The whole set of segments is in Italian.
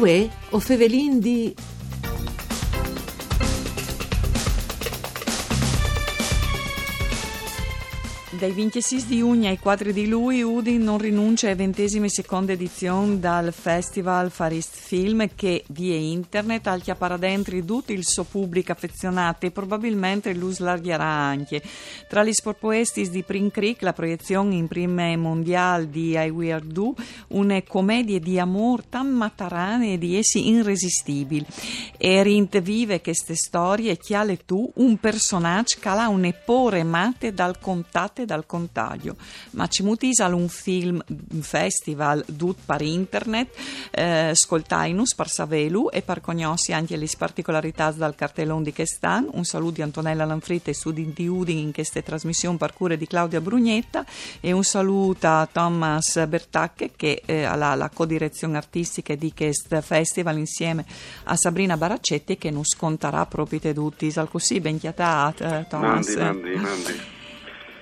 Uè, o Fevelin di Dai 26 di giugno ai 4 di luglio Udin non rinuncia ai ventesime seconda edizione dal Festival Farist Film che via internet al chiappare dentro tutto il suo pubblico affezionato e probabilmente lo slargherà anche. Tra gli sporpoestis di Prin Creek la proiezione in prime mondiale di I Weird Do una commedia di amore tan matarane e di essi irresistibili. E rint vive queste storie chiale tu un personaggio che ha un epore mate dal contatto dal contagio. Ma ci mutisal un film, festival tut per internet, eh, scoltainus per savelu e per conoscere anche le particolarità dal cartellone di Chestan. Un saluto di Antonella Lanfritta e studi di Udin in queste trasmissioni per cure di Claudia Brugnetta e un saluto a Thomas Bertacche che eh, ha la, la codirezione artistica di questo festival insieme a Sabrina Baraccetti che non scontarà proprio tutti. Al così ben chiatata, Thomas. Mandi, mandi, mandi.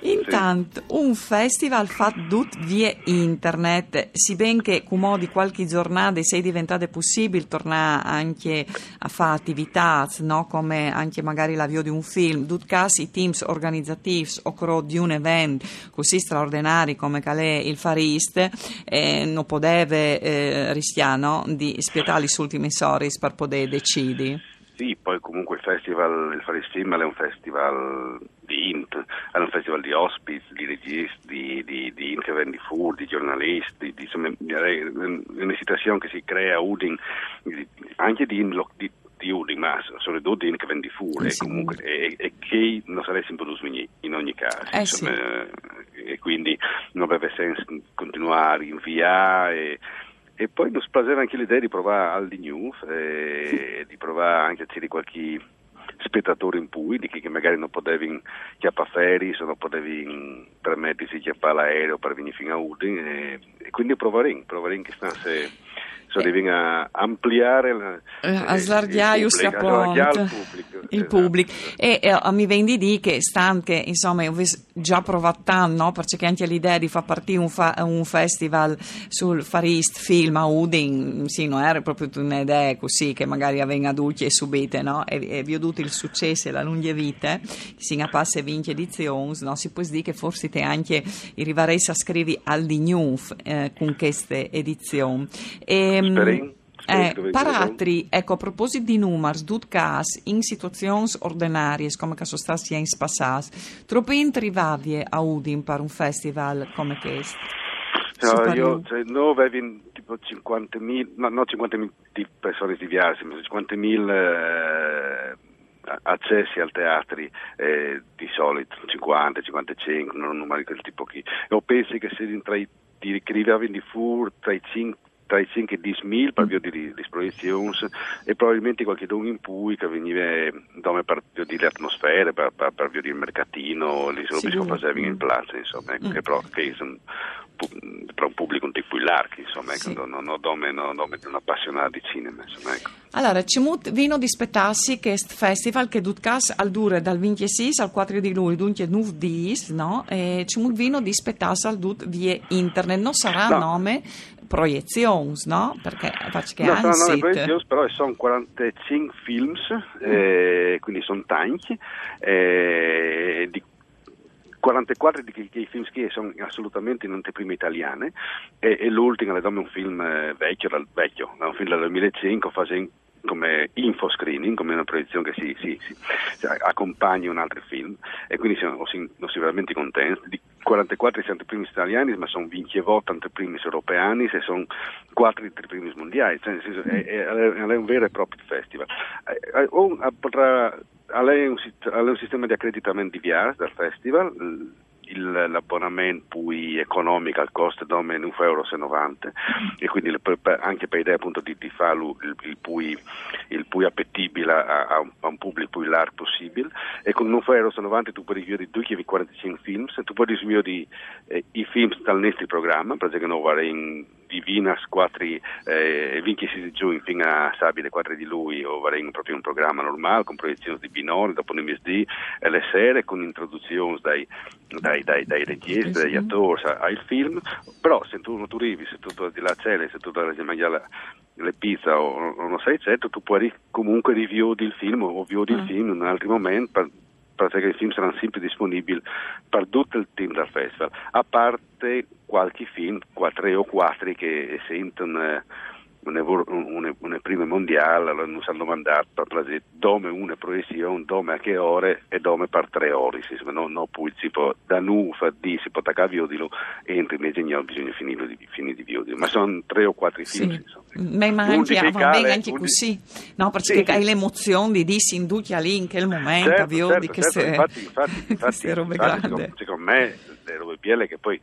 Intanto, un festival fatto via internet, si ben che di qualche giornata sei diventate possibile tornare anche a fare attività, no? come anche magari l'avvio di un film, tut casi i teams organizzativi o di un evento così straordinari come calè il Farist, eh, non poteva eh, rischiare no? di spietare gli ultimi soris per poter decidere. Sì, poi comunque il festival, il Farist Film è un festival di int, è un festival di ospiti, di registi, di, di, di interventi full, di giornalisti, di, insomma, una situazione che si crea a Udin, anche di, di, di Udin, ma soprattutto di interventi full, e, comunque, e, e, che non sarebbe produtti in ogni caso. Eh insomma, sì. E quindi non aveva senso continuare a rinviare. E poi mi piaceva anche l'idea di provare al di news e di provare anche a tirare qualche spettatore in pui, di chi che magari non potevi chiappare ferri, se non potevi permettersi di chiappare l'aereo per venire fino a Udin e, e quindi proveremo, proveremo che stanze so devi ampliare la, eh, a il, il pubblico, il esatto. pubblico. e eh, mi vendi di che stanno che insomma ho già provato tanto no? perché anche l'idea di far partire un, fa, un festival sul Farist film a Udin sì non era proprio un'idea così che magari avvenga adulti e subite no? e, e vi ho dato il successo e la lunga vita si passa 20 edizioni no? si può dire che forse te anche arriverai a scrivere al di news eh, con queste edizioni e, Spering. Eh, paratri, ecco, a proposito di numeri, dut cas, in situazioni ordinarie, come che sono stati in passato, troppo intrivavie a Udin per un festival come questo? No, io, cioè, noi avevo tipo 50.000, no, no 50.000 di persone diverse, ma 50.000 eh, accessi al teatro eh, di solito, 50, 55, non numeri di quel tipo qui. Io penso che se tra i di scrivere di fur tra i 5 tra i 5 e i 10 mila per via di, di proiezioni e probabilmente qualche don in cui che veniva dove per via di atmosfere, per, per, per via del mercatino, le solo che facevano in piazza, insomma, ecco, Mm. che però che sono per un pubblico un po' più largo, insomma, ecco, Sì. non, non, non dome di un appassionato di cinema, insomma, ecco. Allora, ci mut vino di spettarsi questo festival che dutcas al dure dal 26 al 4 di luglio, dunque 9 dis, no? E ci mut vino di spettarsi al dut via internet, non sarà No. nome proiezioni, no? Perché faccio che No, hanno sono nove sit. proiezioni, però sono 45 films, eh, quindi sono tanti, eh, di 44 di quei film che sono assolutamente in anteprime italiane e, e l'ultimo è un film eh, vecchio, vecchio, è un film del 2005, fa in- come info screening, come una proiezione che si, si- si- cioè, accompagna un altro film e quindi siamo, siamo veramente contenti. Di 44 sono anteprimi italiani, ma sono 28 anteprimi europei e sono 4 anteprimi mondiali, cioè, senso, è, è- è un vero e proprio festival. O- eh, potrà ha lei un, ha lei un sistema di accreditamento diverso dal festival, l'abbonamento poi economico al costo è 1,90 euro e quindi per- per- anche per idea appunto di, di farlo il, il, pui, il pui appetibile a, a un, a un pubblico più largo possibile. E con 1,90 euro tu puoi vedere 245 film, tu puoi vedere eh, i film dal nostro programma, perché non va in Divinas 4 eh, 26 di giugno fino a sabato 4 di lui o avremo proprio un programma normale con proiezioni di binori dopo MSD e le sere con introduzioni dai, dai, dai, dai registi, dagli attori al film però se tu non tu arrivi, se tu di là c'è se tu devi mangiare le pizze o, non sai certo tu puoi comunque riview il film o view il mm. film in un altro momento per, perché i film saranno sempre disponibili per tutto il team del festival, a parte qualche film, tre o quattro che sentono una prima mondiale, non si hanno placer, dove una proiezione, dove a che ore e dove per tre ore, non, non poi si può, da nu, fa di, si può attaccare viodilo e entri invece no, bisogna finire di, finire di ma sono tre o quattro film. Sì. Beh, ma anche, va bene anche così, no, perché sì, hai l'emozione di dirsi in duccia lì in quel momento, certo, certo, certo, queste, infatti, infatti, infatti, infatti, grandi. Secondo me le robe bielle che poi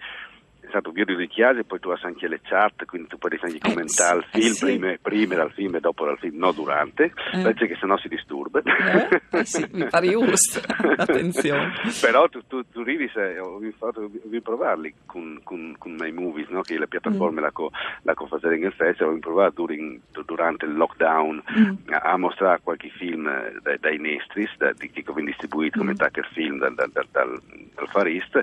stato video di chiesa e poi tu hai anche le chat, quindi tu puoi anche commentare il film, eh, sì. prima, prima, dal film e dopo dal film, no durante, eh. perché sennò si disturba. Eh, eh sì, mi pare giusto, attenzione. Però tu, tu, se ho fatto vi provarli con, con, con My Movies, no? che le piattaforme mm. la, co, la co fare in festival, ho provato during, durante il lockdown mm. a, a, mostrare qualche film dai, dai Nestris, da, di chi viene distribuito come mm. Tucker Film dal, dal, dal, dal, Far East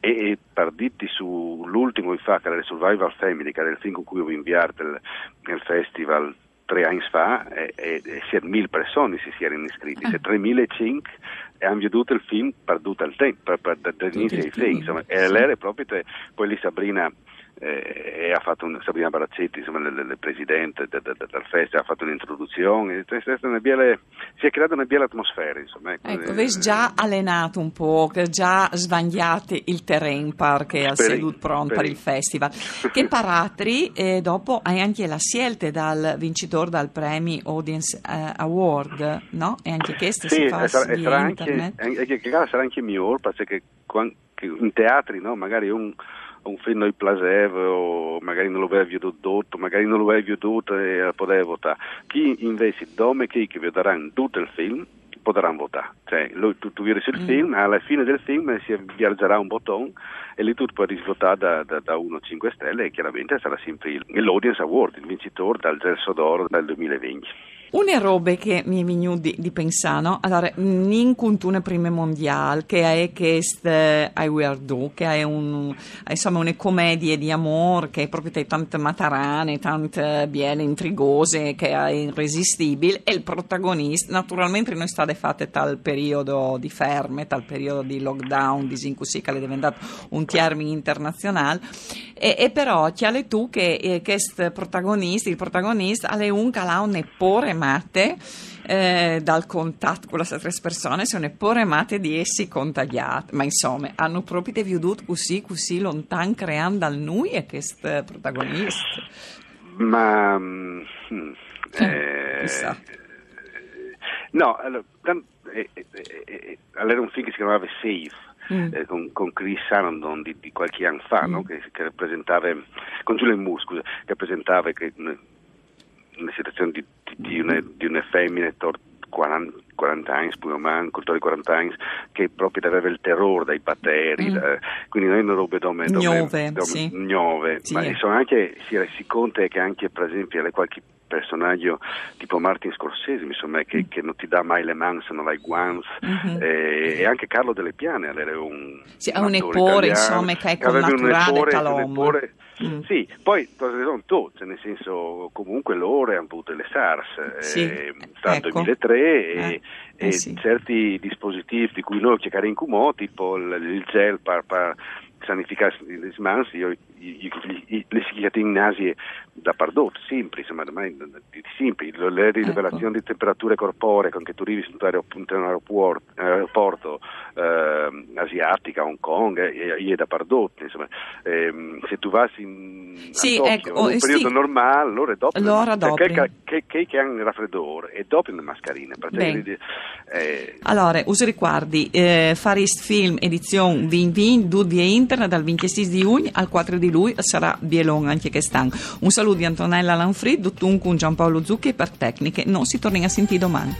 e, e per dirti su l'ultimo infatti era il Survival Family, che era il film con cui ho inviato nel festival tre anni fa e, e, e mille persone si erano iscritti, se 3005 e hanno veduto il film per tutto il tempo, per, per, per, per insomma, e lei proprio, te, poi lì Sabrina eh, e ha fatto un, Sabrina Barazzetti, insomma, il, presidente del, del, del festival, ha fatto un'introduzione, biele, si è creata una bella atmosfera. Insomma, ecco, ecco avete già allenato un po', già sbagliate il terreno perché al Sedut Pronto per il festival. che paratri, e dopo hai anche la scelta dal vincitore del Premi Audience uh, Award, no? E anche questo sì, si fa sarà, sarà anche, anche, sarà anche migliore perché in teatri no, magari un un film noi piaceva o magari non lo avevi veduto, magari non lo avevi veduto e poteva votare. Chi invece dome chi che vedranno tutto il film potranno votare. Cioè, lui, tu, tu vedi il mm. film, alla fine del film si avviargerà un bottone e lì tu puoi risvotare da, da, da 1 a 5 stelle e chiaramente sarà sempre l'Audience Award, il vincitore dal Gelso d'Oro del 2020. Una roba che mi è venuta di, di pensare? Allora, in cultura prima mondiale, che è questo I Wear Do, che è un, insomma, una commedia di amore, che è proprio tante matarane, tante biele intrigose, che è irresistibile, e il protagonista, naturalmente noi state fatte tal periodo di ferme, tal periodo di lockdown, di così che è diventato un termine internazionale, e, e però chiale tu che eh, questo protagonista, il protagonista, è un calao neppure mate eh, dal contatto con le altre persone, sono neppure mate di essi contagiati, ma insomma hanno proprio vissuto così, così lontano creando da noi e questo protagonista. Ma... Mm, eh. No, allora, eh, eh, eh, allora un film che si chiamava Safe, Mm. Eh, con, con, Chris Sarandon di, di, qualche anno fa, mm. no? che, che, rappresentava, con Julian Moore, scusa, che rappresentava che, una situazione di, di, una, di una femmina 40, 40 anni, più o meno, cultori 40 anni, che proprio aveva il terrore dai batteri, mm. da, quindi non è una roba dove... Gnove, dome, sì. Gnove, sì. ma sono anche, si, si conta che anche per esempio qualche personaggio tipo Martin Scorsese, insomma, che, mm. che, non ti dà mai le mani se non hai guanti, mm-hmm. eh, e anche Carlo Delle Piane, era un... Sì, un, un eppore, insomma, che è connaturale calombo. Mm. Sì, poi sono tutte, nel senso comunque loro hanno avuto le SARS, sì, eh, ecco. 2003 eh, e, eh, sì. certi dispositivi di cui noi cerchiamo in Cumò, tipo il, il gel per, per mani, io le psichiatrie nasie da pardot, sempre, insomma, sempre, le rivelazioni ecco. di temperature corporee con che tu arrivi su un aeroporto, aeroporto eh, asiatica, Hong Kong, e, e da pardot, insomma, eh, se tu vai in, sì, Tokyo, ecco, in un oh, periodo sì. normale, loro è doppio, allora doppio. Che, che, che, che hanno il raffreddore e doppio le mascherine. Eh, allora, usi ricordi, eh, Farist Film edizione 2020, due via internet dal 26 di giugno al 4 di lui sarà bielon anche che stanno. Un saluto di Antonella Lanfrid, Duttuncu, Giampaolo Zucchi per tecniche. Non si torna a sentire domani.